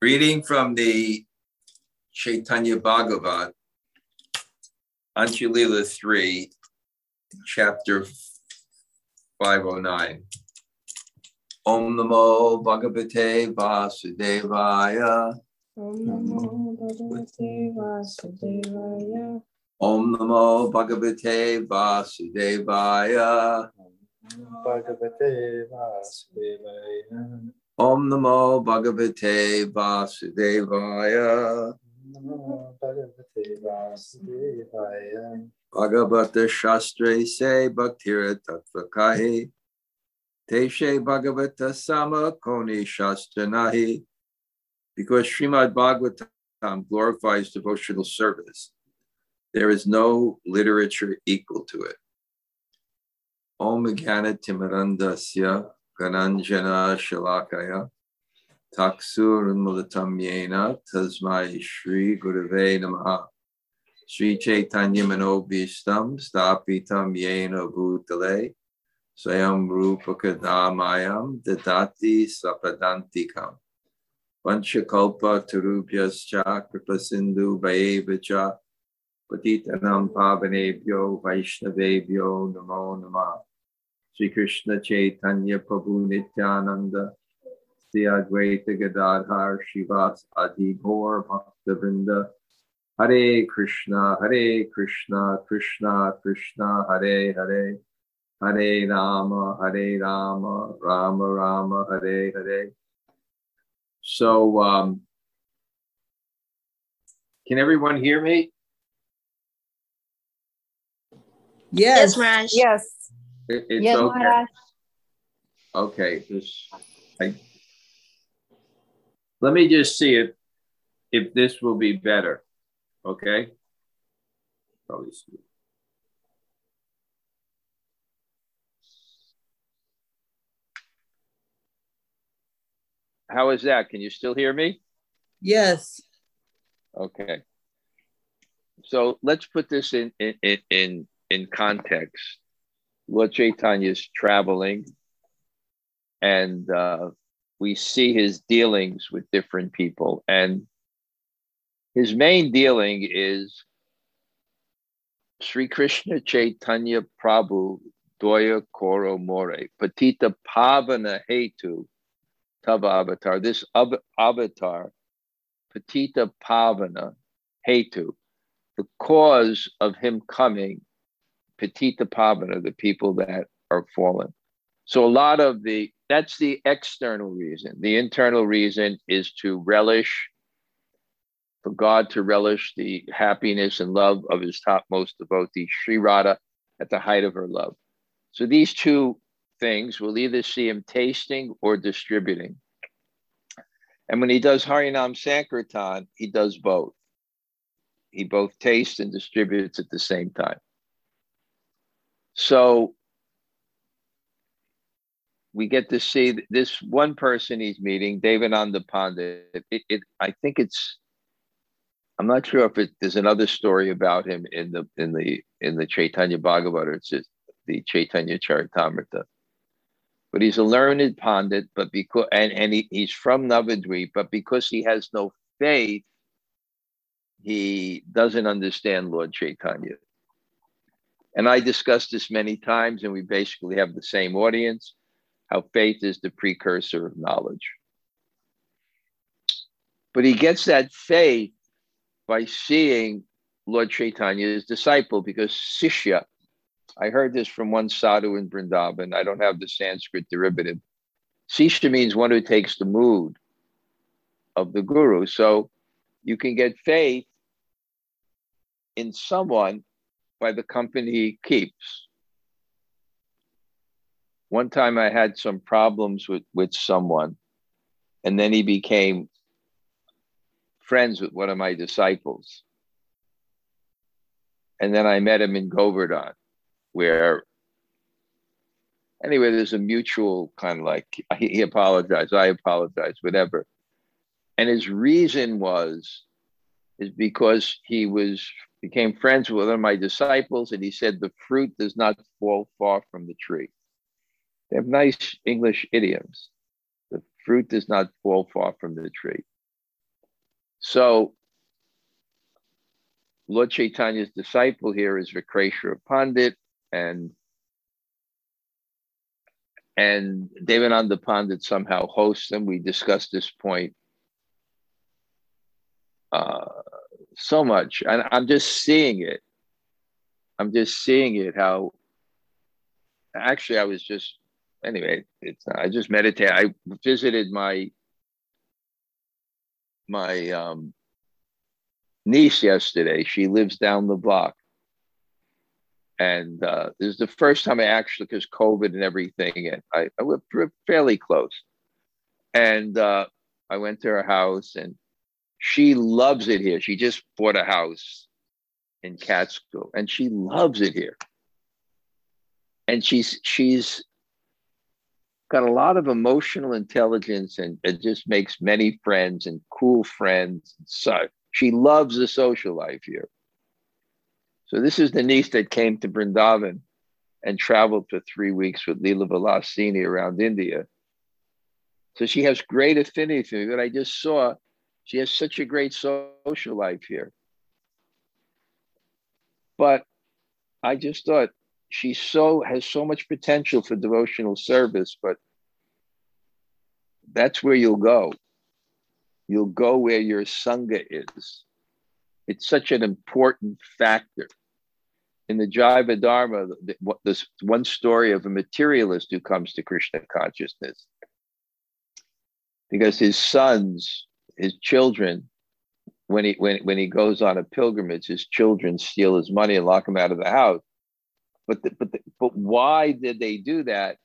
Reading from the Chaitanya Bhagavat, Antya-lila 3, chapter 509. Om Namo Bhagavate Vasudevaya. Om Namo Bhagavate Vasudevaya. Om Namo Bhagavate Vasudevaya. Bhagavate Vasudevaya. Om Namo Bhagavate Vasudevaya. Namo Bhagavate Vasudevaya. Bhagavata Shastre Se Bhaktira Tattvakahi. Teshe Bhagavata Sama Koni Shastra Nahi. Because Srimad Bhagavatam glorifies devotional service, there is no literature equal to it. Om Jnana Timarandasya Gananjana Shalakaya. Taksur Mulatam Yena Tasmai Shri Gurave Namaha. Sri Chaitanya Manobhistam Stapitam Yena Bhutale. Sayam Rupakadamayam Dadati Sapadantikam. Vanchakalpa Tarubhyascha Kripa Sindhu Vayevacha Patitanam Pavanebhyo Vaishnavebhyo Namo Namah Sri Krishna Chaitanya Prabhu Nityananda Sri Advaita Gadadhar Shivas Adi Gaur Bhaktivinoda Hare Krishna Hare Krishna Krishna Krishna Hare Hare Hare Rama Hare Rama Rama Rama Hare Hare So um, can everyone hear me? Yes. Yes, Raj. Yes. It- it's yes, okay. Maharaj. Okay, this, I, let me just see if, if this will be better, okay? Probably. see. How is that? Can you still hear me? Yes. Okay. So let's put this in in in in, in context. Lord Chaitanya is traveling, and uh, we see his dealings with different people, and his main dealing is Sri Krishna Chaitanya Prabhu Doya Koro More Patita Pavana Hetu Tava Avatar. This av- avatar, Patita Pavana Hetu, the cause of him coming, Patita Pavana, the people that are fallen. So a lot of the that's the external reason. The internal reason is to relish, for God to relish the happiness and love of his topmost devotee, Sri Radha, at the height of her love. So these two things will either see him tasting or distributing. And when he does Harinam Sankirtan, he does both he both tastes and distributes at the same time. So we get to see this one person he's meeting, Devananda Pandit. It, it, I think it's. I'm not sure if it, there's another story about him in the in the in the Chaitanya Bhagavat or it's just the Chaitanya Charitamrita. But he's a learned pandit, but because and, and he, he's from Navadvip, but because he has no faith, he doesn't understand Lord Chaitanya. And I discussed this many times, and we basically have the same audience how faith is the precursor of knowledge. But he gets that faith by seeing Lord Chaitanya's disciple, because Sishya, I heard this from one sadhu in Vrindavan. I don't have the Sanskrit derivative. Sishya means one who takes the mood of the guru. So you can get faith in someone by the company he keeps. One time I had some problems with, with someone, and then he became friends with one of my disciples. And then I met him in Govardhan, where anyway, there's a mutual kind of like he, apologized, I apologize, whatever. And his reason was is because he was became friends with one of my disciples, and he said the fruit does not fall far from the tree. They have nice English idioms. The fruit does not fall far from the tree. So Lord Chaitanya's disciple here is Vakreshwar Pandit and and Devananda Pandit somehow hosts them. We discussed this point uh, so much, and I'm just seeing it. I'm just seeing it. How actually, I was just anyway. It's I just meditate. I visited my my um, niece yesterday. She lives down the block. And uh, this is the first time I actually, because COVID and everything, and I, I was fairly close. And uh, I went to her house, and she loves it here. She just bought a house in Catskill, and she loves it here. And she's she's got a lot of emotional intelligence, and it just makes many friends and cool friends. So she loves the social life here. So this is the niece that came to Brindavan and traveled for three weeks with Leela Vilasini around India. So she has great affinity for me, but I just saw she has such a great social life here. But I just thought she so has so much potential for devotional service, but that's where you'll go. You'll go where your Sangha is. It's such an important factor. In the Jaiva Dharma, this one story of a materialist who comes to Krishna consciousness because his sons, his children, when he when, when he goes on a pilgrimage, his children steal his money and lock him out of the house. But the, but the, but why did they do that?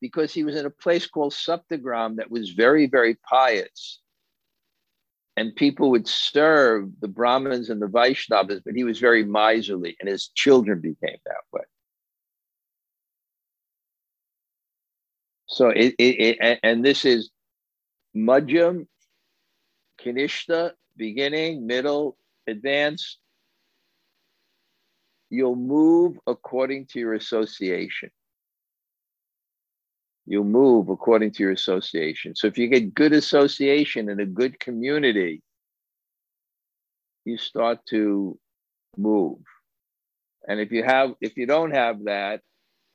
Because he was in a place called Saptagram that was very very pious, and people would serve the Brahmins and the Vaishnavas, but he was very miserly, and his children became that way. So it, it, it and this is Madhyam, Kanishta, beginning, middle, advanced. You'll move according to your association. You'll move according to your association. So if you get good association in a good community, you start to move. And if you have, if you don't have that,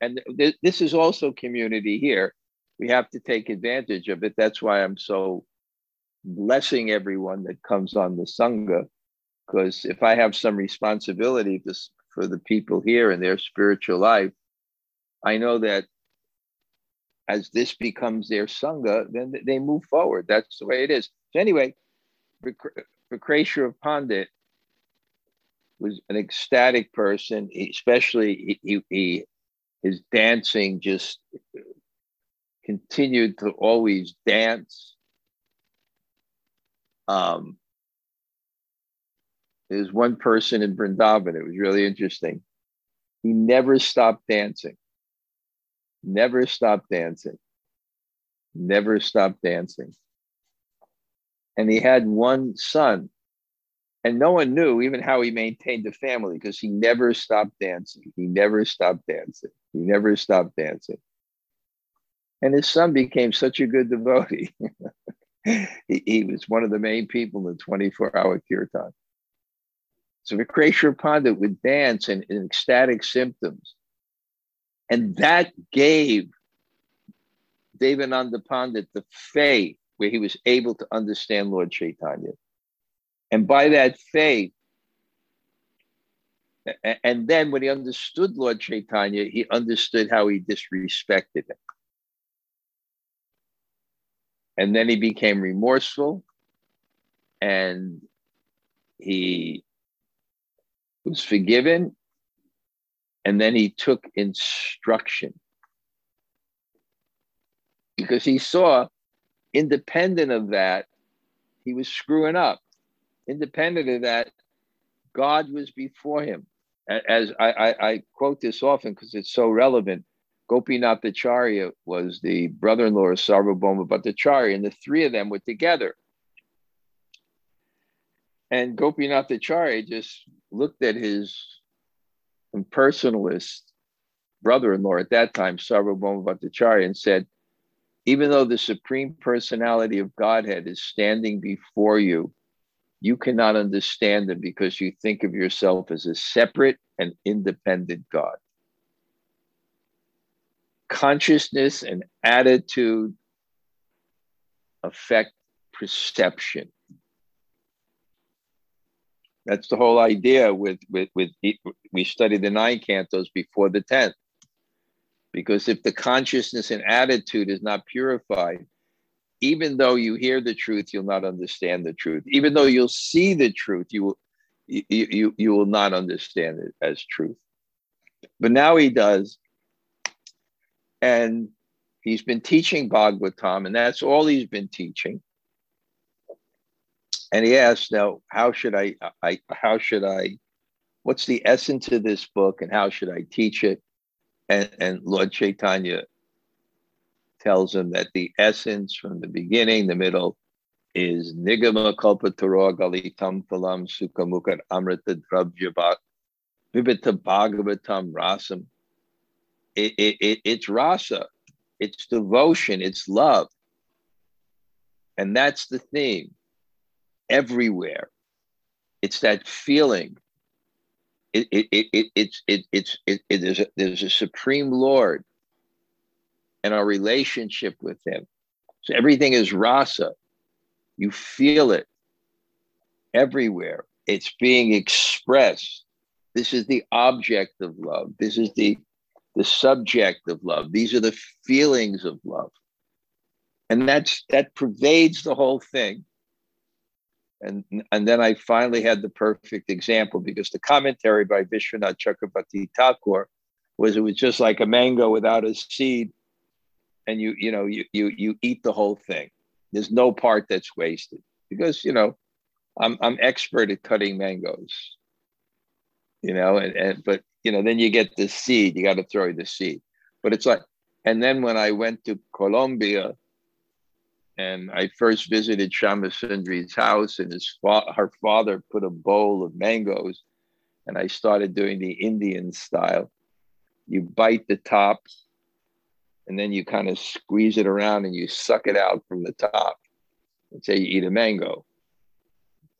and th- this is also community here, we have to take advantage of it. That's why I'm so blessing everyone that comes on the Sangha. Because if I have some responsibility for, the people here and their spiritual life, I know that as this becomes their sangha, then they move forward. That's the way it is. So anyway, Vakreshwar Pandit was an ecstatic person, especially he, he, his dancing just continued to always dance. Um, there's one person in Vrindavan, it was really interesting. He never stopped dancing never stopped dancing, never stopped dancing. And he had one son, and no one knew even how he maintained the family because he never stopped dancing. He never stopped dancing. He never stopped dancing. And his son became such a good devotee. he, he, was one of the main people in the 24 hour kirtan. So Vakreshwar Pandit would dance in, in ecstatic symptoms and that gave Devananda Pandit the faith where he was able to understand Lord Chaitanya. And by that faith, and then when he understood Lord Chaitanya, he understood how he disrespected him. And then he became remorseful and he was forgiven and then he took instruction because he saw, independent of that, he was screwing up. Independent of that, God was before him. As I, I, I quote this often because it's so relevant. Gopinath Acharya was the brother-in-law of Sarvabhauma Bhattacharya, and the three of them were together. And Gopinath Acharya just looked at his impersonalist brother-in-law at that time, Sarvabhauma Bhattacharya, and said, even though the supreme personality of Godhead is standing before you, you cannot understand them because you think of yourself as a separate and independent God. Consciousness and attitude affect perception. That's the whole idea with, with, with we study the nine cantos before the 10th. Because if the consciousness and attitude is not purified, even though you hear the truth, you'll not understand the truth. Even though you'll see the truth, you will you, you, you will not understand it as truth. But now he does. And he's been teaching Bhagavatam, and that's all he's been teaching. And he asked, now, how should I, I how should I, what's the essence of this book and how should I teach it? And, and Lord Chaitanya tells him that the essence from the beginning, the middle, is Nigama Kalpatara Galitam Phalam Sukhamukar Amrita Drabjabat Vibhita Bhagavatam Rasam. It, it, it, it's rasa, it's devotion, it's love. And that's the theme everywhere. It's that feeling. It, it, it, it, it's, it, it's, it, it, there's, a, there's a supreme Lord and our relationship with Him. So everything is rasa. You feel it everywhere. It's being expressed. This is the object of love. This is the, the subject of love. These are the feelings of love. And that's that pervades the whole thing. And, and then I finally had the perfect example because the commentary by Vishwanath Chakrabarti Thakur was it was just like a mango without a seed and you you know you you you eat the whole thing. There's no part that's wasted because you know I'm I'm expert at cutting mangoes. You know, and, and but you know then you get the seed. You got to throw the seed. But it's like, and then when I went to Colombia, and I first visited Shamasundri's house, and his fa- her father put a bowl of mangoes, and I started doing the Indian style. You bite the top, and then you kind of squeeze it around and you suck it out from the top. And say you eat a mango.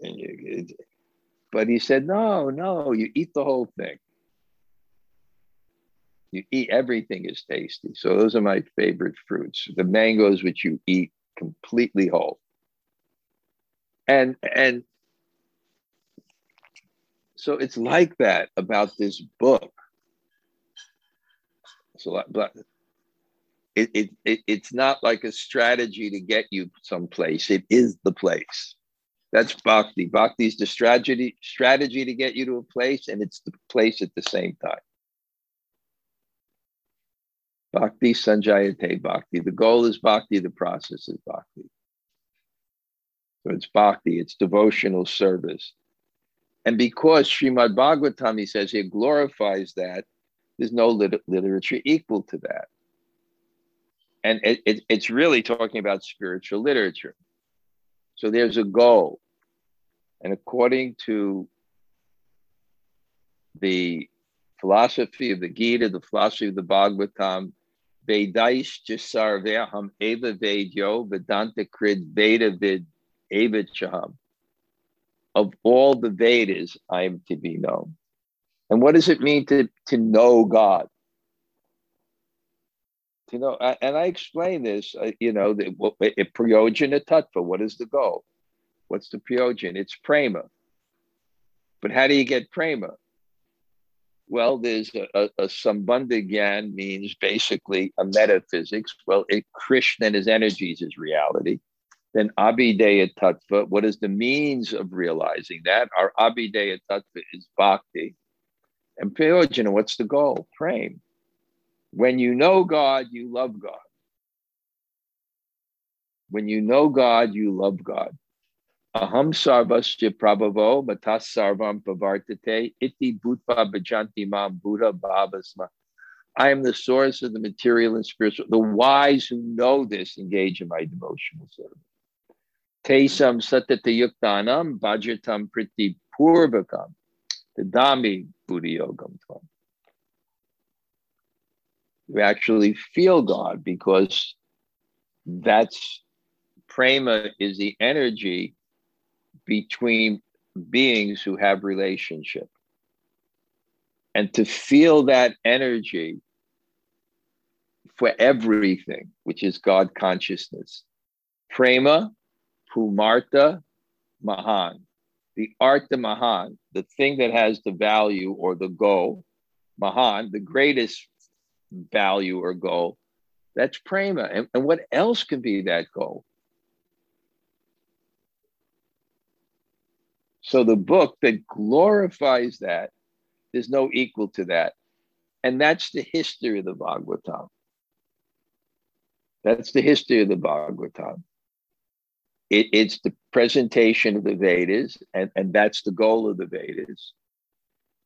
And you, but he said, no, no, you eat the whole thing. You eat everything is tasty. So those are my favorite fruits. The mangoes which you eat completely whole. And and so it's like that about this book. So uh, but it, it, it, it's not like a strategy to get you someplace. It is the place. That's bhakti. Bhakti is the strategy strategy to get you to a place, and it's the place at the same time. Bhakti sanjayate bhakti. The goal is bhakti, the process is bhakti. So it's bhakti, it's devotional service. And because Srimad Bhagavatam, he says, it glorifies that, there's no lit- literature equal to that and it, it, it's really talking about spiritual literature. So there's a goal. And according to the philosophy of the Gita, the philosophy of the Bhagavatam, Vedais Jisarveham Eva Vedyo Vedanta Krid Veda Vid Eva. Of all the Vedas, I am to be known. And what does it mean to, to know God? you know, and I explain this, uh, you know, the, prayojana tattva, what is the goal? What's the prayojana? It's prema. But how do you get prema? Well, there's a, a, a sambandha gyan means basically a metaphysics. Well, Krishna and his energies is reality. Then abhideya tattva, what is the means of realizing that? Our abhideya tattva is bhakti. And prayojana, what's the goal? Prema. When you know God, you love God. When you know God, you love God. Aham sarvasya prabhavo matas sarvam pavartate iti bhutva bhajanti mam buddha bhavasma. I am the source of the material and spiritual. The wise who know this engage in my devotional service. Tesam satata yuktanam bhajatam priti purvakam. Tadami buddhi yogam tvam you actually feel God because that's prema is the energy between beings who have relationship. And to feel that energy for everything, which is God consciousness. Prema, Pumarta, Mahan. The Artha Mahan, the thing that has the value or the goal, Mahan, the greatest value or goal, that's Prema. And, and what else can be that goal? So the book that glorifies that, there's no equal to that. And that's the history of the Bhagavatam. That's the history of the Bhagavatam. It, it's the presentation of the Vedas, and, and that's the goal of the Vedas.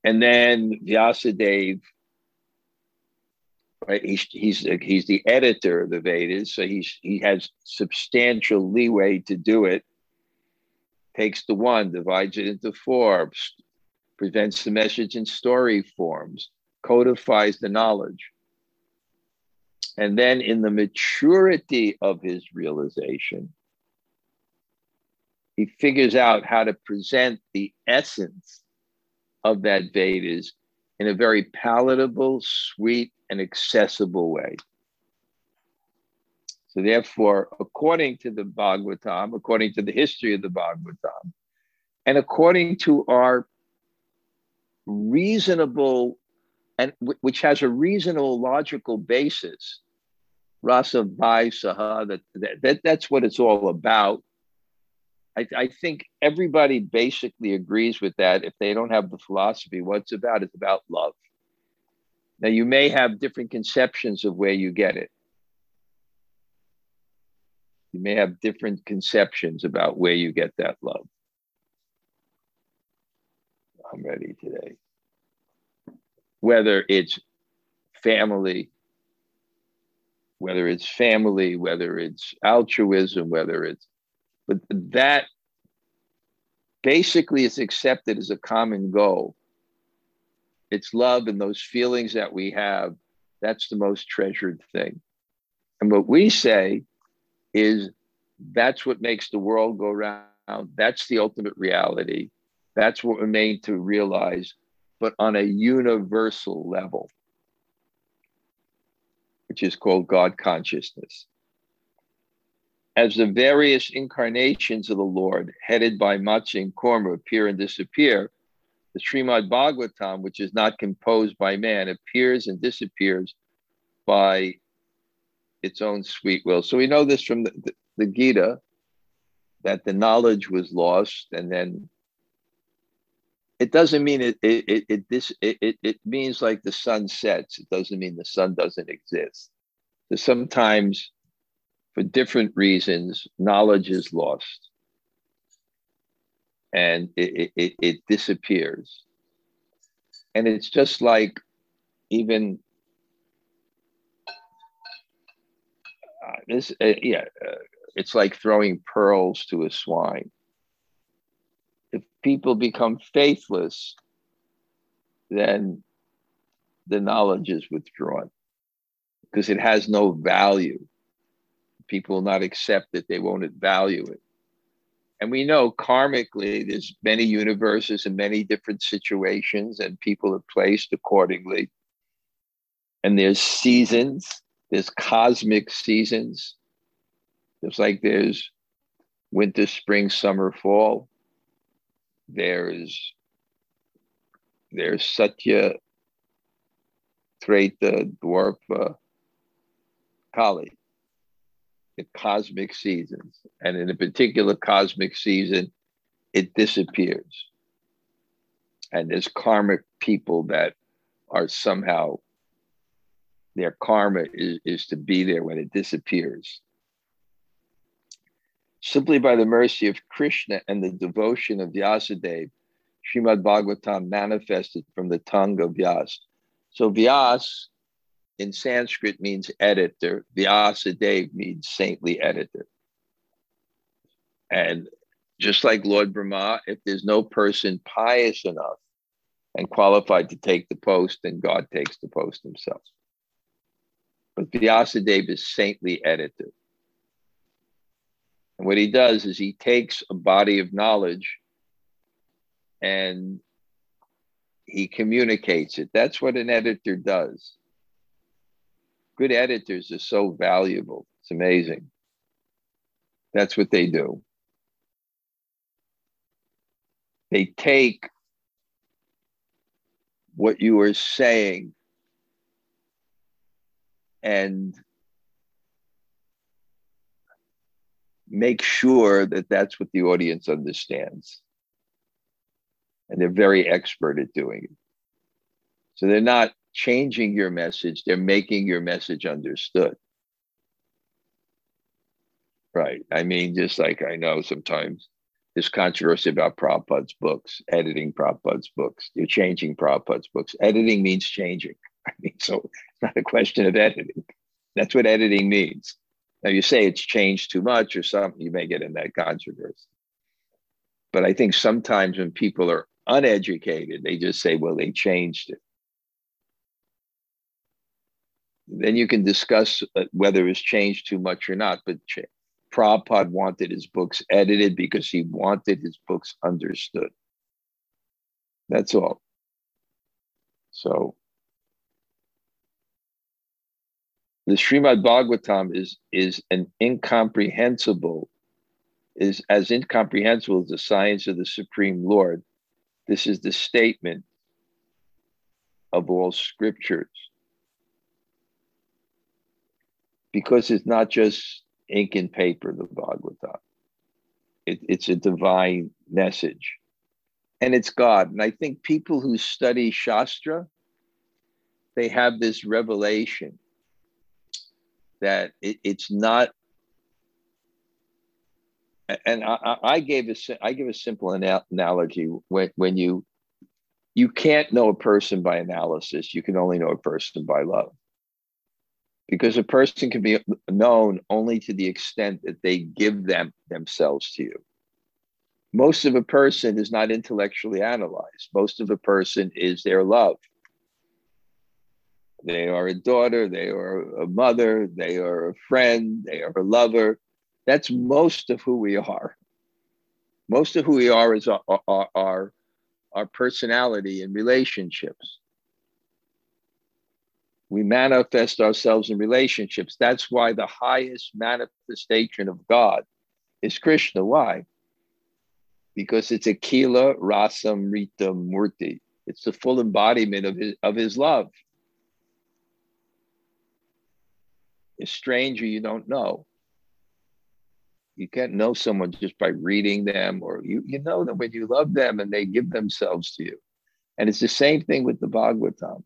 And then Vyasadeva, right? He's he's he's the editor of the Vedas, so he's he has substantial leeway to do it takes the one, divides it into four, presents the message in story forms, codifies the knowledge. And then, in the maturity of his realization, he figures out how to present the essence of that Vedas in a very palatable, sweet, and accessible way. So, therefore, according to the Bhagavatam, according to the history of the Bhagavatam, and according to our reasonable and which has a reasonable logical basis, rasa vai saha, that, that, that's what it's all about. I, I think everybody basically agrees with that. If they don't have the philosophy, what it's about is about love. Now, you may have different conceptions of where you get it. You may have different conceptions about where you get that love. I'm ready today. Whether it's family, whether it's family, whether it's altruism, whether it's, but that basically is accepted as a common goal. It's love and those feelings that we have. That's the most treasured thing. And what we say is that's what makes the world go round. That's the ultimate reality. That's what we're made to realize, but on a universal level, which is called God consciousness. As the various incarnations of the Lord, headed by Matsya and Kurma, appear and disappear, the Srimad Bhagavatam, which is not composed by man, appears and disappears by its own sweet will. So we know this from the, the, the Gita that the knowledge was lost, and then it doesn't mean it it it, it this it, it, it means like the sun sets. It doesn't mean the sun doesn't exist. So sometimes, for different reasons, knowledge is lost, and it it, it disappears. And it's just like even uh, this uh, yeah uh, it's like throwing pearls to a swine. If people become faithless then the knowledge is withdrawn because it has no value. People will not accept it they won't value it. And we know karmically there's many universes and many different situations and people are placed accordingly. And there's seasons there's cosmic seasons. Just like there's winter, spring, summer, fall. There's there's Satya, Treta, Dwapara, Kali, the cosmic seasons. And in a particular cosmic season, it disappears. And there's karmic people that are somehow their karma is, is to be there when it disappears. Simply by the mercy of Krishna and the devotion of Vyasadeva, Srimad Bhagavatam manifested from the tongue of Vyas. So Vyas in Sanskrit means editor, Vyasadeva means saintly editor. And just like Lord Brahma, if there's no person pious enough and qualified to take the post, then God takes the post himself. But Vyasadeva is saintly editor. And what he does is he takes a body of knowledge and he communicates it. That's what an editor does. Good editors are so valuable. It's amazing. That's what they do. They take what you are saying and make sure that that's what the audience understands. And they're very expert at doing it. So they're not changing your message, they're making your message understood. Right. I mean, just like I know sometimes there's controversy about Prabhupada's books, editing Prabhupada's books. You're changing Prabhupada's books. Editing means changing. I mean, so it's not a question of editing. That's what editing means. Now you say it's changed too much or something, you may get in that controversy. But I think sometimes when people are uneducated, they just say, well, they changed it. Then you can discuss uh, whether it's changed too much or not. But Prabhupada wanted his books edited because he wanted his books understood. That's all. So the Srimad Bhagavatam is is an incomprehensible, is as incomprehensible as the science of the Supreme Lord. This is the statement of all scriptures. Because it's not just ink and paper, the Bhagavatam. It, it's a divine message. And it's God. And I think people who study Shastra, they have this revelation that it, it's not and I, I, gave a I give a simple analogy when when you you can't know a person by analysis. You can only know a person by love, because a person can be known only to the extent that they give them themselves to you. Most of a person is not intellectually analyzed. Most of a person is their love. They are a daughter, they are a mother, they are a friend, they are a lover. That's most of who we are. Most of who we are is our, our, our, personality and relationships. We manifest ourselves in relationships. That's why the highest manifestation of God is Krishna. Why? Because it's Akhila Rasamrita Murti. It's the full embodiment of his, of his love. A stranger you don't know. You can't know someone just by reading them, or you, you know them when you love them and they give themselves to you. And it's the same thing with the Bhagavatam.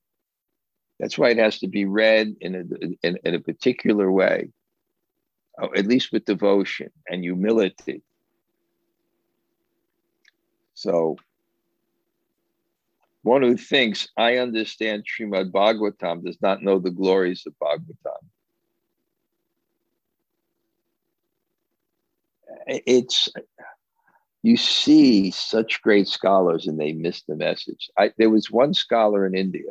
That's why it has to be read in a, in, in a particular way, uh, at least with devotion and humility. So, one who thinks I understand Srimad Bhagavatam does not know the glories of Bhagavatam. It's you see such great scholars and they miss the message. I, there was one scholar in India.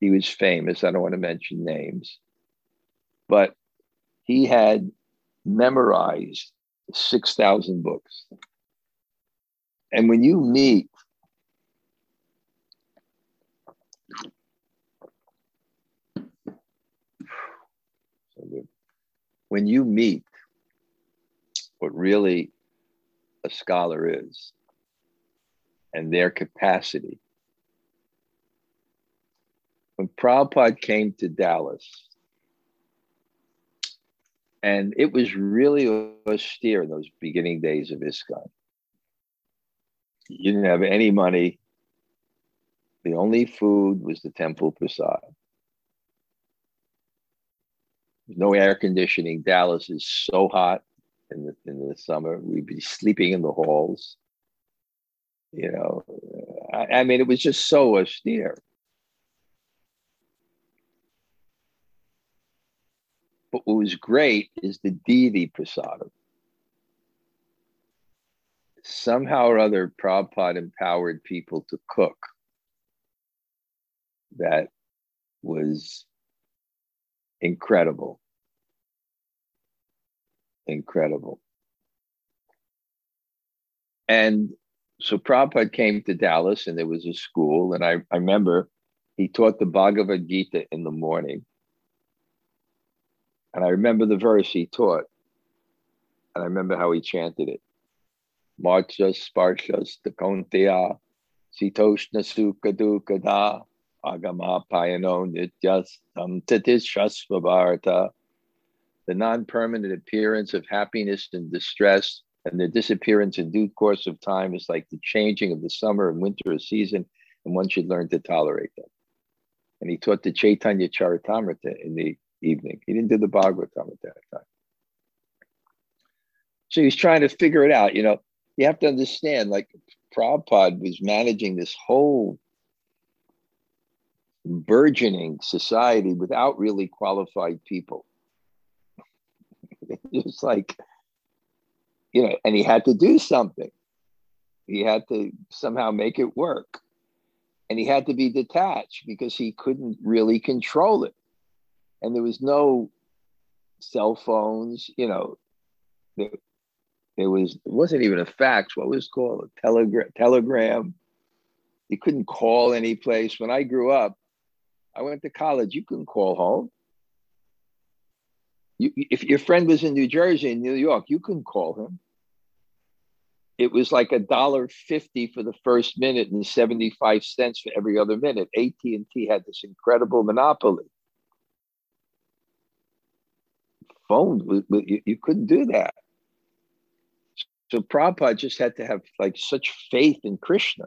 He was famous. I don't want to mention names, but he had memorized 6,000 books. And when you meet when you meet what really a scholar is and their capacity. When Prabhupada came to Dallas, and it was really austere in those beginning days of ISKCON. You didn't have any money. The only food was the temple prasad. no air conditioning. Dallas is so hot in the in the summer. We'd be sleeping in the halls. You know, I, I mean, it was just so austere. But what was great is the deity prasadam. Somehow or other, Prabhupada empowered people to cook. That was incredible incredible. And so Prabhupada came to Dallas and there was a school, and I, I remember he taught the Bhagavad Gita in the morning. And I remember the verse he taught, and I remember how he chanted it. Marchas Sparshas Takontia Sitoshna Sukha Dukada Agama Payano Nityas Tam Tatis The non permanent appearance of happiness and distress and their disappearance in due course of time is like the changing of the summer and winter of season, and one should learn to tolerate them. And he taught the Chaitanya Charitamrita in the evening. He didn't do the Bhagavatam at that time. So he's trying to figure it out. You know, you have to understand, like Prabhupada was managing this whole burgeoning society without really qualified people. it's like you know, and he had to do something. He had to somehow make it work. And he had to be detached because he couldn't really control it. And there was no cell phones, you know, there, there was, it wasn't even a fax. What was called? A telegram, telegram. You couldn't call any place. When I grew up, I went to college. You couldn't call home. You, if your friend was in New Jersey and New York, you couldn't call him it was like a dollar fifty for the first minute and 75 cents for every other minute. AT&T had this incredible monopoly. Phone, you, you couldn't do that. So Prabhupada just had to have like such faith in Krishna.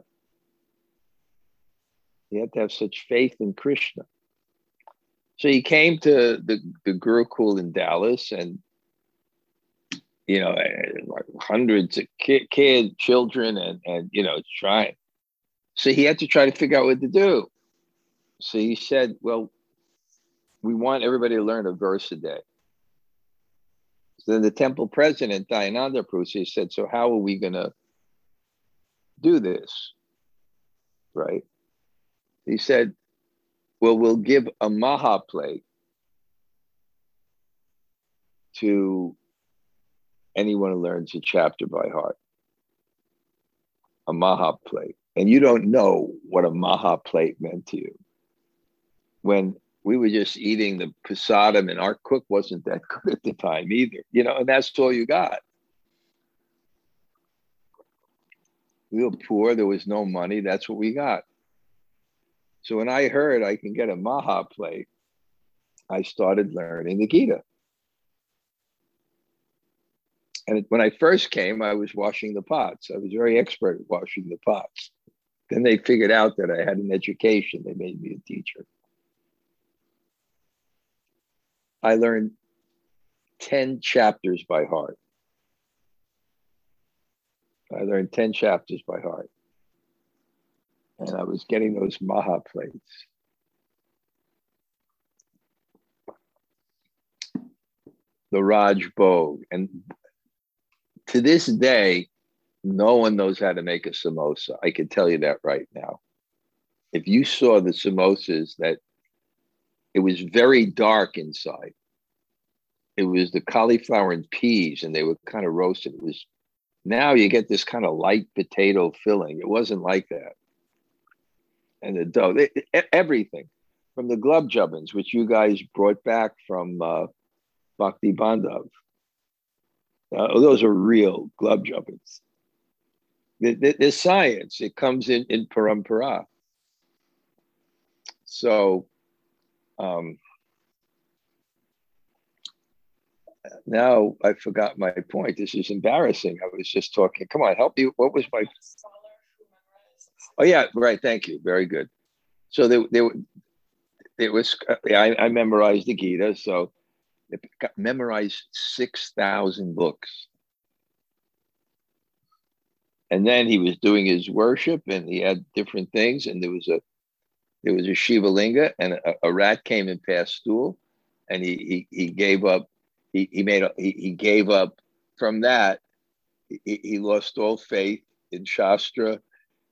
He had to have such faith in Krishna. So he came to the, the Gurukul in Dallas and you know, eh, like hundreds of kids, kid, children, and and you know, trying. So he had to try to figure out what to do. So he said, "Well, we want everybody to learn a verse a day." So then the temple president, Dayananda Prabhu, said, "So how are we going to do this?" Right? He said, "Well, we'll give a maha plate to anyone who learns a chapter by heart. A Maha plate. And you don't know what a Maha plate meant to you. When we were just eating the prasadam and our cook wasn't that good at the time either, you know, and that's all you got. We were poor, there was no money, that's what we got. So when I heard I can get a Maha plate, I started learning the Gita. And when I first came, I was washing the pots. I was very expert at washing the pots. Then they figured out that I had an education. They made me a teacher. I learned 10 chapters by heart. I learned 10 chapters by heart. And I was getting those Maha plates. The Raj Bhog. And to this day, no one knows how to make a samosa. I can tell you that right now. If you saw the samosas, that it was very dark inside. It was the cauliflower and peas, and they were kind of roasted. It was now you get this kind of light potato filling. It wasn't like that. And the dough, everything from the gulab which you guys brought back from uh, Bhakti Bandhav uh, those are real gulab jamuns. There's science. It comes in in parampara. So um, now I forgot my point. This is embarrassing. I was just talking. Come on, help me. What was my? Oh yeah, right. Thank you. Very good. So there, there, it was. I, I memorized the Gita. So memorized 6,000 books. And then he was doing his worship and he had different things. And there was a there was a Shiva Linga and a, a rat came and passed stool and he he, he gave up he, he made a, he, he gave up from that he, he lost all faith in Shastra.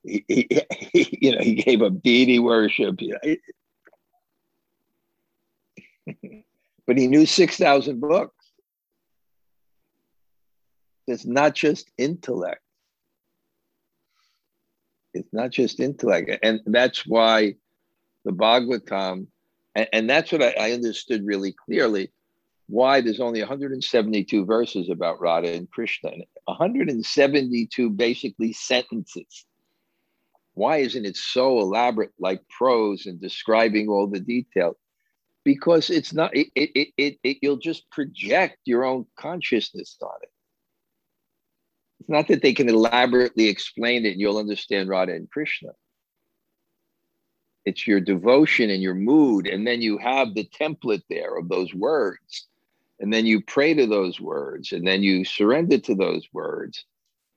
He, he, you know he gave up deity worship. You know. but he knew 6,000 books. It's not just intellect. It's not just intellect. And that's why the Bhagavatam, and, and that's what I, I understood really clearly why there's only 172 verses about Radha and Krishna, 172 basically sentences. Why isn't it so elaborate like prose and describing all the detail? Because it's not, it, it, it, it, you'll just project your own consciousness on it. It's not that they can elaborately explain it and you'll understand Radha and Krishna. It's your devotion and your mood. And then you have the template there of those words. And then you pray to those words. And then you surrender to those words.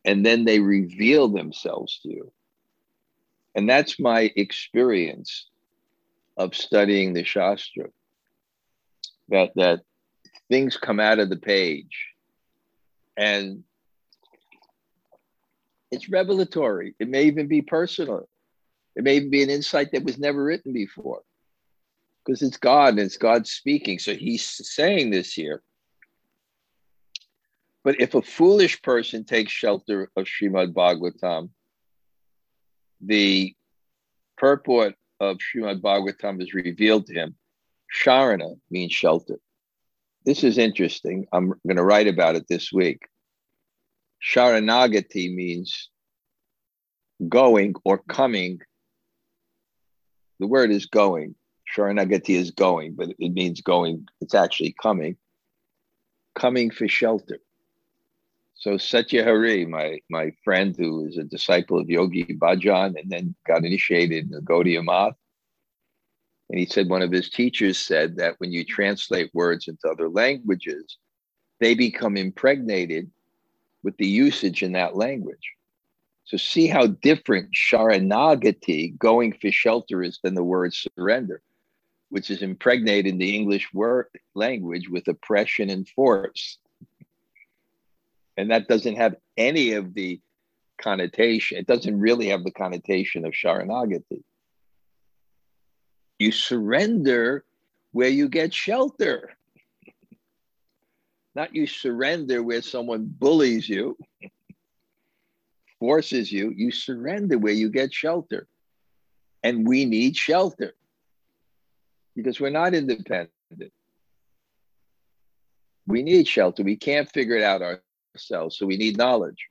And then they reveal themselves to you. And that's my experience of studying the Shastra. That, that things come out of the page. And it's revelatory. It may even be personal. It may even be an insight that was never written before because it's God and it's God speaking. So he's saying this here. But if a foolish person takes shelter of Srimad Bhagavatam, the purport of Srimad Bhagavatam is revealed to him. Sharana means shelter. This is interesting. I'm going to write about it this week. Sharanagati means going or coming. The word is going. Sharanagati is going, but it means going. It's actually coming. Coming for shelter. So Satya Hari, my, my friend who is a disciple of Yogi Bhajan and then got initiated in the Gaudiya Math, and he said one of his teachers said that when you translate words into other languages, they become impregnated with the usage in that language. So see how different sharanagati, going for shelter, is than the word surrender, which is impregnated in the English word language with oppression and force. And that doesn't have any of the connotation. It doesn't really have the connotation of sharanagati. You surrender where you get shelter not you surrender where someone bullies you, forces you. You surrender where you get shelter. And we need shelter because we're not independent. We need shelter. We can't figure it out ourselves. So we need knowledge.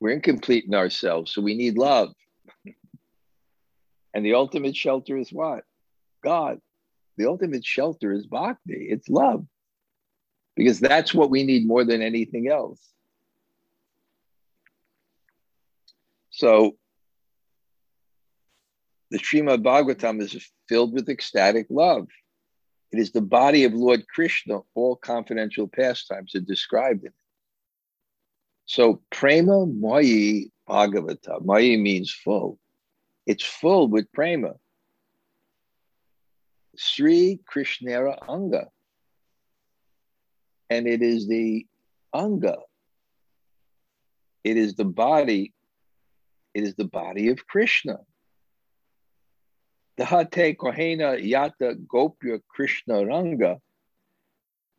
We're incomplete in ourselves. So we need love. and the ultimate shelter is what? God. The ultimate shelter is bhakti. It's love because that's what we need more than anything else. So the Srimad Bhagavatam is filled with ecstatic love. It is the body of Lord Krishna. All confidential pastimes are described in it. So prema mayi bhagavata. Mayi means full. It's full with prema. Sri Krishnera Anga and it is the anga. It is the body. It is the body of Krishna. Dahate Kohena Yata Gopya Krishna Ranga.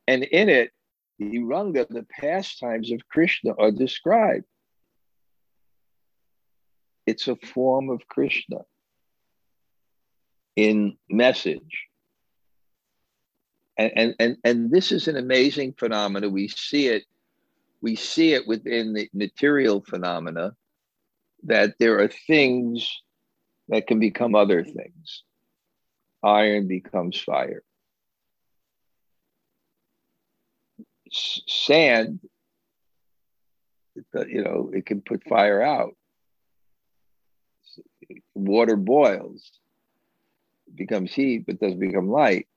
And in it, the Ranga, the pastimes of Krishna, are described. It's a form of Krishna in message and, and and and this is an amazing phenomena we see it we see it within the material phenomena that there are things that can become other things. Iron becomes fire. S- sand you know it can put fire out. Water boils becomes heat but doesn't become light.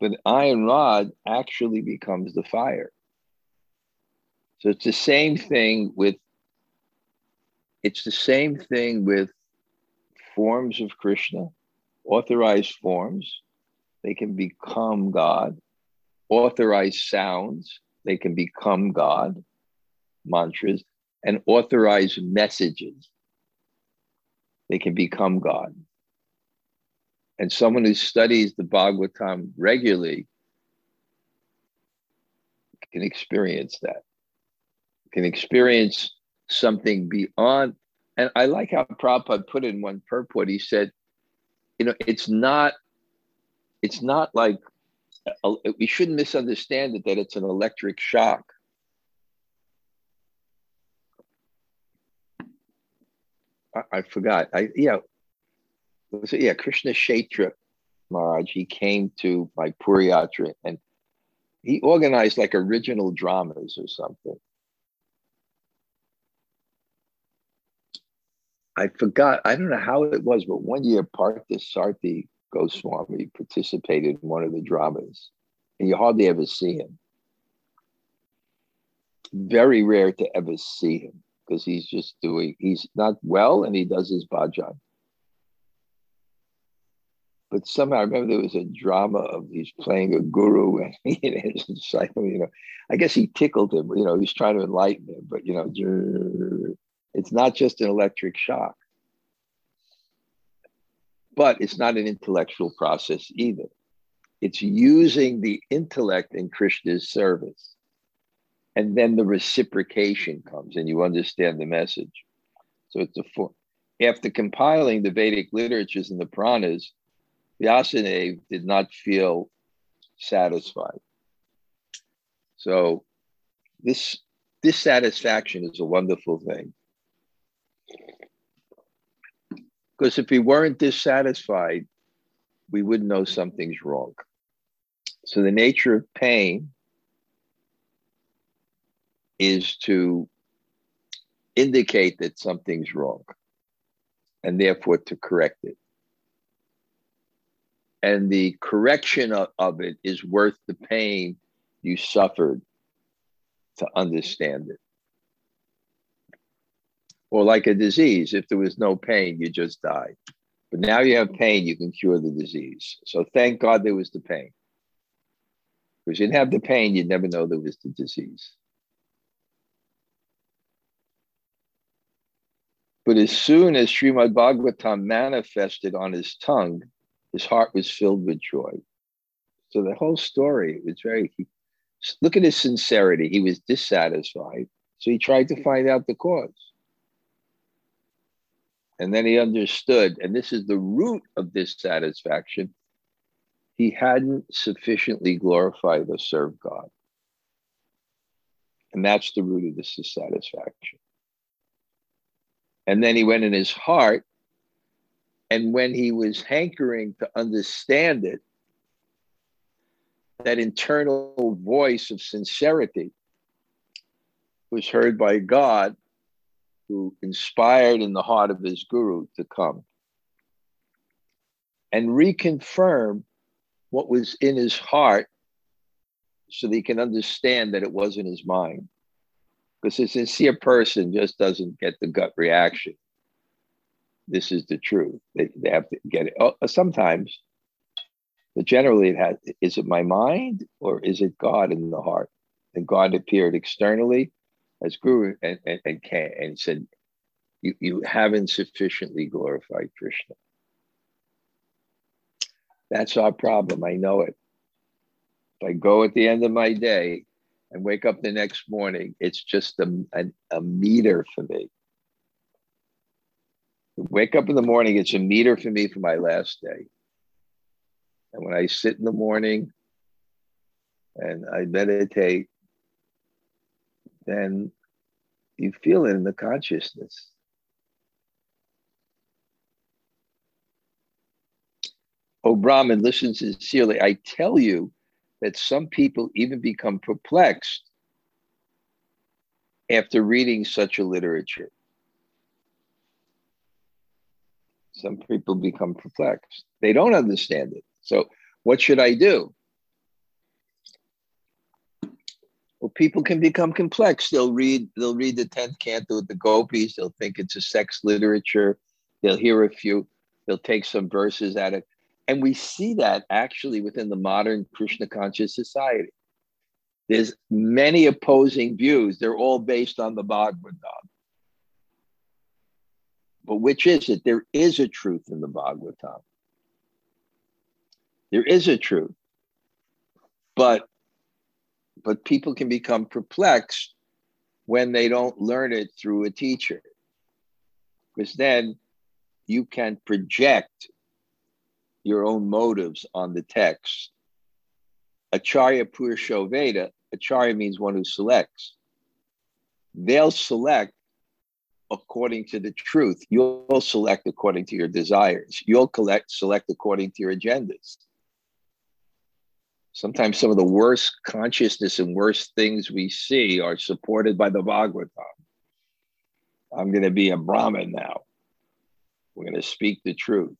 But iron rod actually becomes the fire. So it's the same thing with it's the same thing with forms of Krishna, authorized forms, they can become God. Authorized sounds, they can become God, mantras, and authorized messages, they can become God. And someone who studies the Bhagavatam regularly can experience that, can experience something beyond. And I like how Prabhupada put in one purport. He said, you know, it's not, it's not like uh, we shouldn't misunderstand it that it's an electric shock. I, I forgot. I yeah, was it, yeah, Krishna Kshetra Maharaj. He came to my Puriyatra and he organized like original dramas or something. I forgot, I don't know how it was, but one year Parthasarathi Goswami participated in one of the dramas, and you hardly ever see him. Very rare to ever see him because he's just doing, he's not well and he does his bhajan. But somehow I remember there was a drama of he's playing a guru and he and his disciple, you know, I guess he tickled him, you know, he's trying to enlighten him, but you know, it's not just an electric shock. But it's not an intellectual process either. It's using the intellect in Krishna's service. And then the reciprocation comes and you understand the message. So it's a form. After compiling the Vedic literatures and the Puranas, Vyasadeva did not feel satisfied. So this dissatisfaction is a wonderful thing. Because if we weren't dissatisfied, we would know something's wrong. So the nature of pain is to indicate that something's wrong and therefore to correct it. And the correction of, of it is worth the pain you suffered to understand it or like a disease. If there was no pain, you just died. But now you have pain, you can cure the disease. So thank God there was the pain. Because you didn't have the pain, you'd never know there was the disease. But as soon as Srimad Bhagavatam manifested on his tongue, his heart was filled with joy. So the whole story was very, he, look at his sincerity. He was dissatisfied. So he tried to find out the cause. And then he understood, and this is the root of dissatisfaction. He hadn't sufficiently glorified or served God. And that's the root of this dissatisfaction. And then he went in his heart. And when he was hankering to understand it, that internal voice of sincerity was heard by God who inspired in the heart of his guru to come and reconfirm what was in his heart so that he can understand that it wasn't his mind. Because a sincere person just doesn't get the gut reaction. This is the truth. They, they have to get it. Oh, sometimes, but generally, it has is it my mind or is it God in the heart? And God appeared externally as Guru and, and, and, and said, you, you haven't sufficiently glorified Krishna. That's our problem. I know it. If I go at the end of my day and wake up the next morning, it's just a, a, a meter for me. Wake up in the morning, it's a meter for me for my last day. And when I sit in the morning and I meditate, then you feel it in the consciousness. Oh, Brahman, listen sincerely. I tell you that some people even become perplexed after reading such a literature. Some people become perplexed. They don't understand it. So, what should I do? Well, people can become complex. They'll read, they'll read the 10th canto with the gopis, they'll think it's a sex literature, they'll hear a few, they'll take some verses out of and we see that actually within the modern Krishna conscious society. There's many opposing views. They're all based on the Bhagavad Gita. But which is it? There is a truth in the Bhagavatam. There is a truth. But but people can become perplexed when they don't learn it through a teacher. Because then you can project your own motives on the text. Acharya Purusho Veda, Acharya means one who selects. They'll select according to the truth. You'll select according to your desires. You'll collect, select according to your agendas. Sometimes some of the worst consciousness and worst things we see are supported by the Bhagavatam. I'm going to be a Brahmin now. We're going to speak the truth.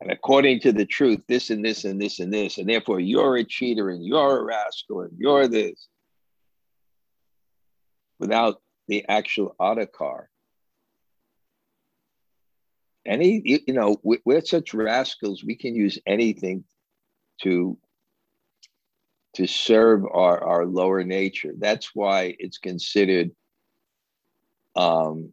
And according to the truth, this and this and this and this. And therefore, you're a cheater and you're a rascal and you're this. Without the actual adhikar. Any, you know, we're such rascals, we can use anything to to serve our, our lower nature. That's why it's considered um,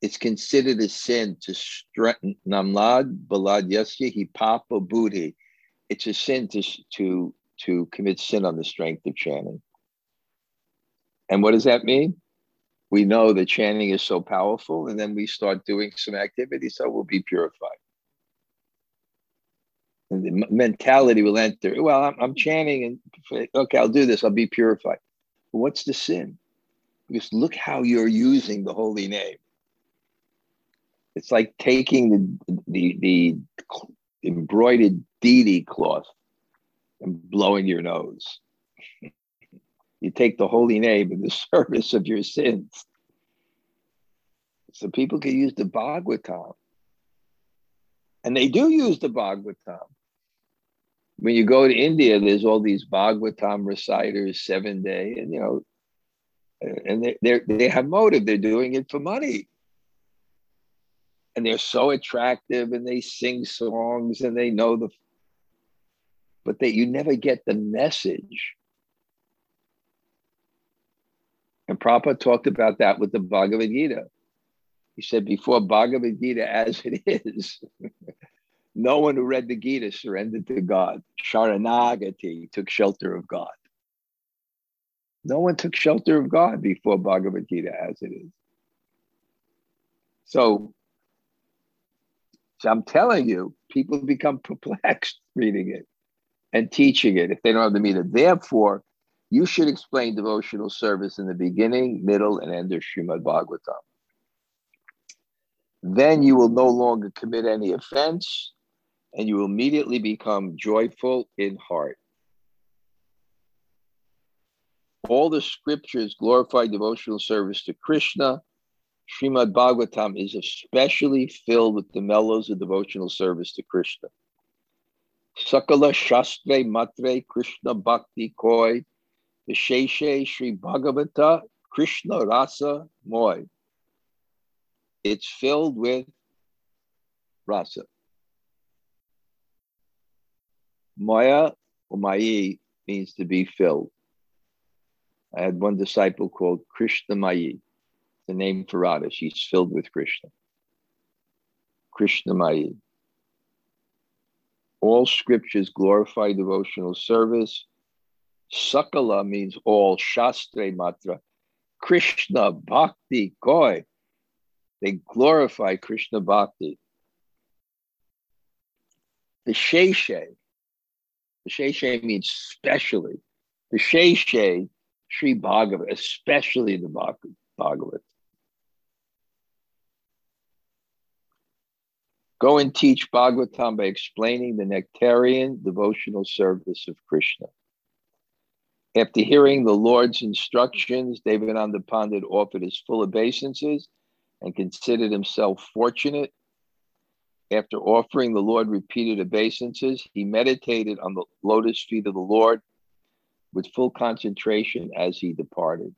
it's considered a sin to strengthen namlad balad yasya hi papa buddhi. It's a sin to, to, to commit sin on the strength of chanting. And what does that mean? We know that chanting is so powerful, and then we start doing some activity, so we'll be purified. The mentality will enter. Well, I'm, I'm chanting, and okay, I'll do this. I'll be purified. But what's the sin? Because look how you're using the holy name. It's like taking the the, the embroidered deity cloth and blowing your nose. you take the holy name in the service of your sins. So people can use the Bhagavatam. And they do use the Bhagavatam. When you go to India, there's all these Bhagavatam reciters, seven day, and you know, and they they have motive. They're doing it for money and they're so attractive and they sing songs and they know the but that you never get the message and Prabhupada talked about that with the Bhagavad Gita. He said, before Bhagavad Gita as it is, no one who read the Gita surrendered to God. Sharanagati took shelter of God. No one took shelter of God before Bhagavad Gita as it is. So so I'm telling you, people become perplexed reading it and teaching it if they don't have the meter. Therefore, you should explain devotional service in the beginning, middle, and end of Srimad Bhagavatam. Then you will no longer commit any offense and you will immediately become joyful in heart. All the scriptures glorify devotional service to Krishna Srimad Bhagavatam is especially filled with the mellows of devotional service to Krishna. Sakala Shastre Matre Krishna Bhakti Koi Visheshe Sri Bhagavata Krishna Rasa Moy. It's filled with rasa. Maya Umayi means to be filled. I had one disciple called Krishna Mayi the name for Radha. She's filled with Krishna. Krishna Mayi. All scriptures glorify devotional service. Sakala means all, Shastre Matra. Krishna Bhakti Koi. They glorify Krishna Bhakti. The Sheshe. The Sheshe means specially. The Sheshe, Sri Bhagavat, especially the Bhagavat. Go and teach Bhagavatam by explaining the nectarian devotional service of Krishna. After hearing the Lord's instructions, Devananda Pandit offered his full obeisances and considered himself fortunate. After offering the Lord repeated obeisances, he meditated on the lotus feet of the Lord with full concentration as he departed.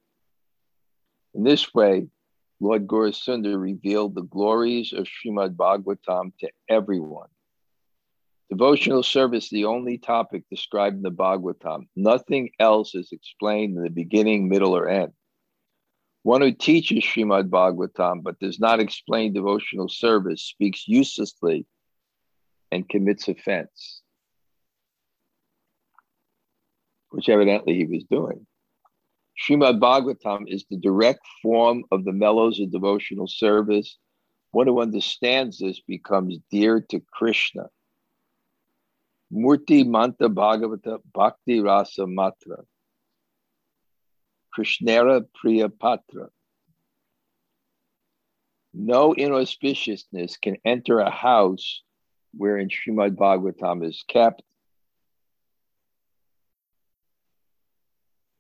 In this way, Lord Gaurasundar revealed the glories of Srimad Bhagavatam to everyone. Devotional service the only topic described in the Bhagavatam. Nothing else is explained in the beginning, middle, or end. One who teaches Srimad Bhagavatam but does not explain devotional service speaks uselessly and commits offense, which evidently he was doing. Srimad Bhagavatam is the direct form of the mellows of devotional service. One who understands this becomes dear to Krishna. Murti Manta Bhagavata Bhakti Rasa Matra. No inauspiciousness can enter a house wherein Srimad Bhagavatam is kept.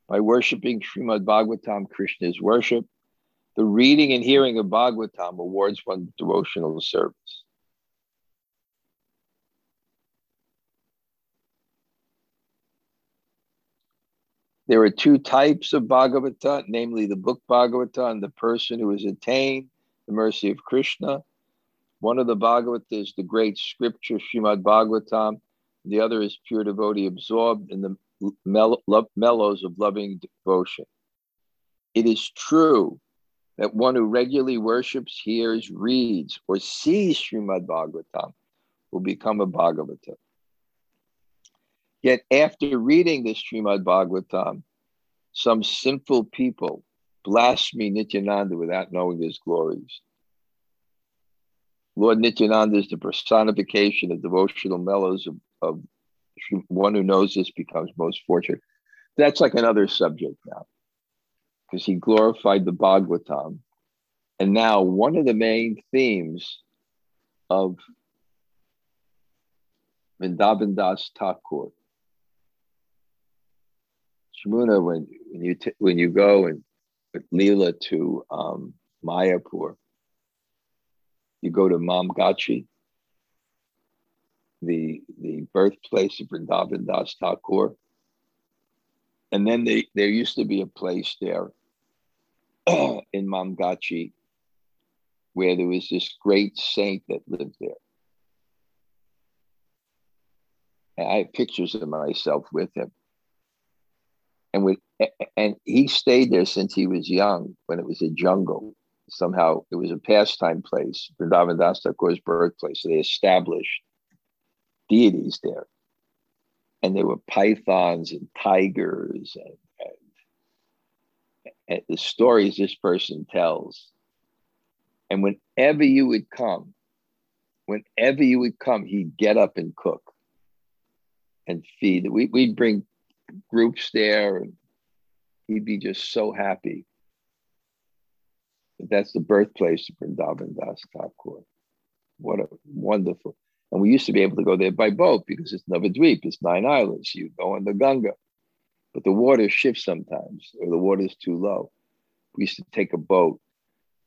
By worshiping Srimad Bhagavatam, Krishna is worship. The reading and hearing of Bhagavatam awards one devotional service. There are two types of Bhagavata, namely the book Bhagavata and the person who has attained the mercy of Krishna. One of the Bhagavata is the great scripture, Srimad Bhagavatam. The other is pure devotee absorbed in the mel- mellows of loving devotion. It is true that one who regularly worships, hears, reads, or sees Srimad Bhagavatam will become a Bhagavata. Yet after reading this Srimad Bhagavatam, some sinful people blaspheme Nityananda without knowing his glories. Lord Nityananda is the personification of devotional mellows of, of one who knows this becomes most fortunate. That's like another subject now, because he glorified the Bhagavatam. And now one of the main themes of Vrindavan Das Thakur Jamuna, when, when you t- when you go and with Leela to um, Mayapur, you go to Mamgachi, the the birthplace of Vrindavan Das Thakur, and then they, there used to be a place there in Mamgachi where there was this great saint that lived there. And I have pictures of myself with him and with and he stayed there since he was young when it was a jungle. Somehow it was a pastime place Vrindavan Das Thakur's birthplace. So they established deities there. And there were pythons and tigers and, and, and the stories this person tells. And whenever you would come whenever you would come he'd get up and cook and feed. We, we'd bring groups there. And he'd be just so happy. That's the birthplace of Vrindavan Das Thakur. What a wonderful. And we used to be able to go there by boat because it's Navadweep, it's nine islands. You go on the Ganga. But the water shifts sometimes, or the water is too low. We used to take a boat,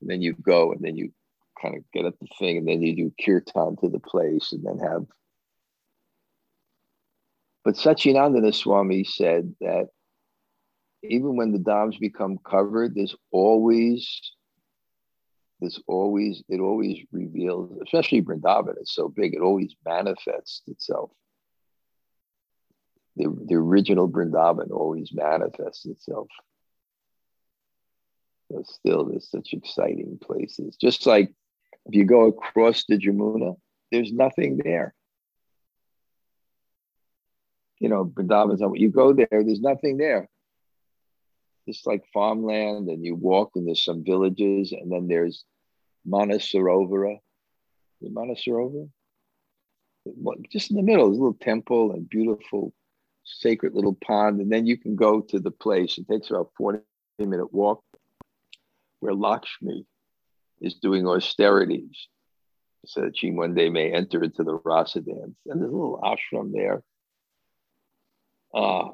and then you go, and then you kind of get up the thing, and then you do kirtan to the place, and then have but Satchidananda Swami said that even when the dhams become covered, there's always, there's always, it always reveals, especially Vrindavan, it's so big, it always manifests itself. The, the original Vrindavan always manifests itself. So still, there's such exciting places. Just like if you go across the Jamuna, there's nothing there you know, Vrindavan, you go there, there's nothing there. It's like farmland, and you walk, and there's some villages, and then there's Manasarovara. The Manasarovara? Just in the middle, there's a little temple and beautiful, sacred little pond. And then you can go to the place. It takes about 40 minute walk where Lakshmi is doing austerities so that she one day may enter into the rasa dance. And there's a little ashram there uh,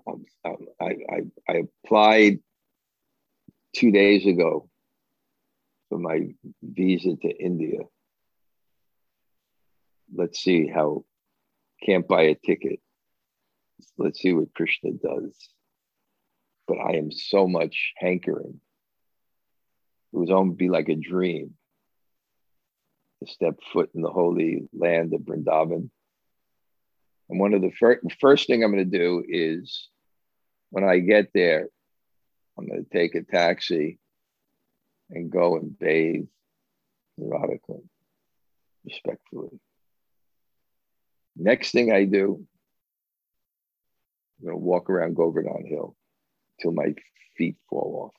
I, I, I applied two days ago for my visa to India. Let's see how, can't buy a ticket. Let's see what Krishna does. But I am so much hankering. It was almost be like a dream to step foot in the holy land of Vrindavan and one of the fir- first thing I'm going to do is when I get there, I'm going to take a taxi and go and bathe erotically, respectfully. Next thing I do, I'm going to walk around Govardhan Hill till my feet fall off.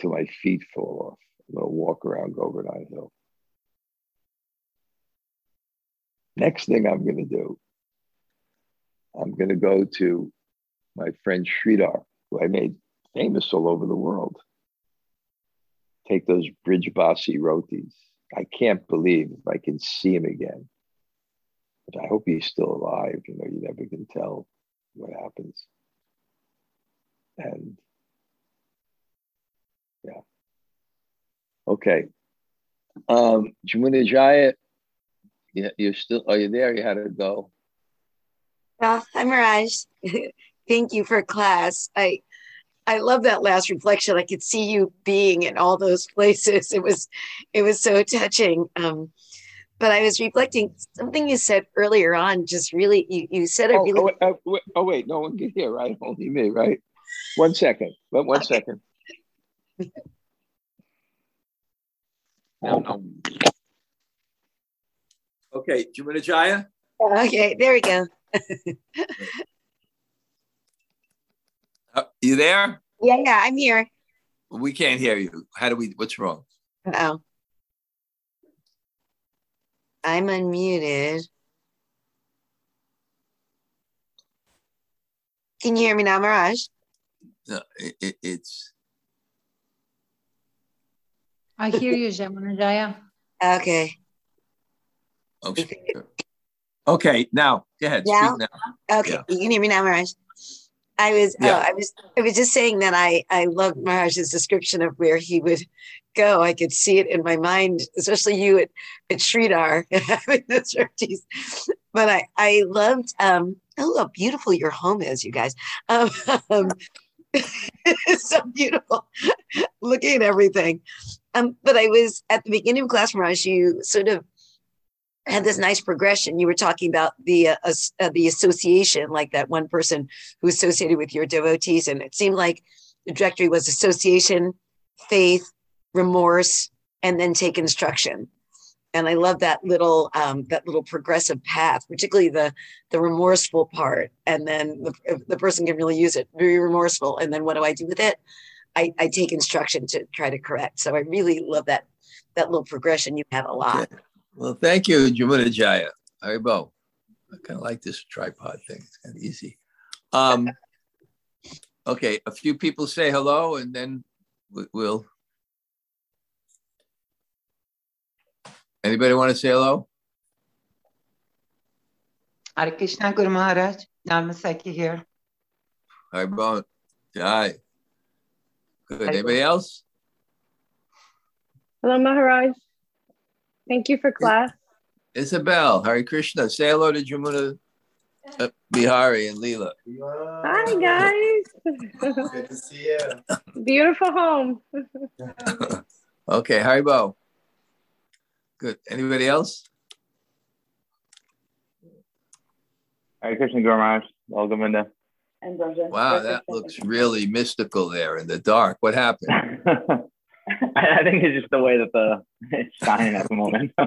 Till my feet fall off. I'm gonna walk around Govardhan Hill. Next thing I'm gonna do, I'm gonna go to my friend Sridhar, who I made famous all over the world. Take those Brijbasi rotis. I can't believe I can see him again. But I hope he's still alive. You know, you never can tell what happens. And yeah. Okay. Um, Jamuna Jaya, yeah, you're still, are you there? You had to go. Yeah, hi Mirage. Thank you for class. I I love that last reflection. I could see you being in all those places. It was it was so touching. Um, but I was reflecting something you said earlier on. Just really, you, you said it Oh, really. oh, wait, oh, wait, oh, wait, no one can hear, right? Only me, right? One second. But one Okay. second. No, no. Okay, Jamuna Jaya? Okay, there we go. Uh, you there? Yeah, yeah, I'm here. We can't hear you. How do we, what's wrong? Oh, I'm unmuted. Can you hear me now, Mirage? No, it, it, it's, I hear you, Jamunajaya. Okay. Okay. Okay, now, go ahead, Now? now. Okay, Yeah. you can hear me now, Mirage. I was, Yeah. oh, I was, I was just saying that I, I loved Miraj's description of where he would go. I could see it in my mind, especially you at, at Sridhar having those rotis. But I, I loved, um, oh, how beautiful your home is, you guys. Um, um, it's so beautiful looking at everything. Um, but I was at the beginning of class, Mirage, you sort of had this nice progression. You were talking about the uh, uh, the association, like that one person who associated with your devotees, and it seemed like the trajectory was association, faith, remorse, and then take instruction. And I love that little um, that little progressive path, particularly the the remorseful part. And then the, the person can really use it, very remorseful. And then what do I do with it? I, I take instruction to try to correct. So I really love that that little progression you had a lot. Okay. Well, thank you, Jamuna Jaya. Haribol. I kind of like this tripod thing. It's kind of easy. Um, okay, a few people say hello and then we- we'll. Anybody want to say hello? Hare Krishna Guru Maharaj, Namaste here. Haribol. Hi. Good. Anybody else? Hello, Maharaj. Thank you for class. Isabel, Hari Krishna. Say hello to Jamuna uh, Bihari and Leela. Hi, guys. Good to see you. Beautiful home. Okay, Haribol. Good. Anybody else? Hare Krishna Guru Maharaj, all Govinda. And Raja. Wow, that looks really mystical there in the dark. What happened? I think it's just the way that the it's shining at the moment.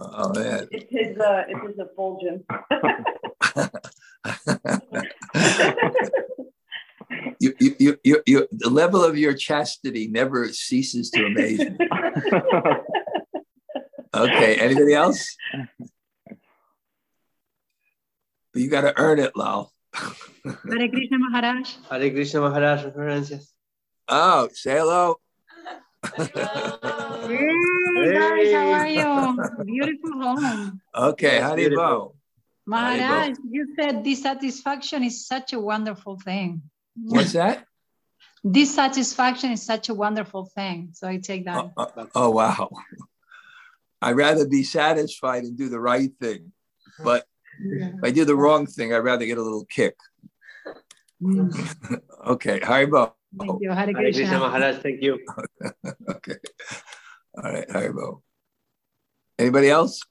Oh man. It is his uh, it is effulgent. you, you, you, you, you, the level of your chastity never ceases to amaze me. Okay, anybody else? But you got to earn it, Lal. Hare Krishna Maharaj. Hare Krishna Maharaj, references. Oh, say hello. Hey, guys, how are you? Beautiful home. Okay, how do you beautiful. go? Maharaj, you said dissatisfaction is such a wonderful thing. What's that? Dissatisfaction is such a wonderful thing. So I take that. Oh, oh, oh, wow. I'd rather be satisfied and do the right thing. But if I do the wrong thing, I'd rather get a little kick. Mm. Okay, Haribol. Thank oh, you. Hare Hare Krishna Krishna. Maharaj, thank you. Okay. All right, Haribol. Anybody else?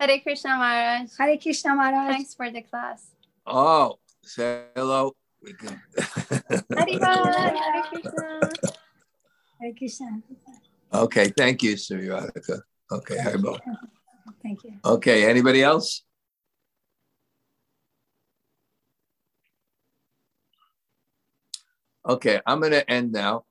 Hare Krishna Maharaj. Hare Krishna Maharaj. Thanks for the class. Oh, say hello. We can. Haribol, Hare Krishna. Hare Krishna. okay, thank you, Suryaradika. Okay, Haribol. Thank you. Okay, anybody else? Okay, I'm going to end now.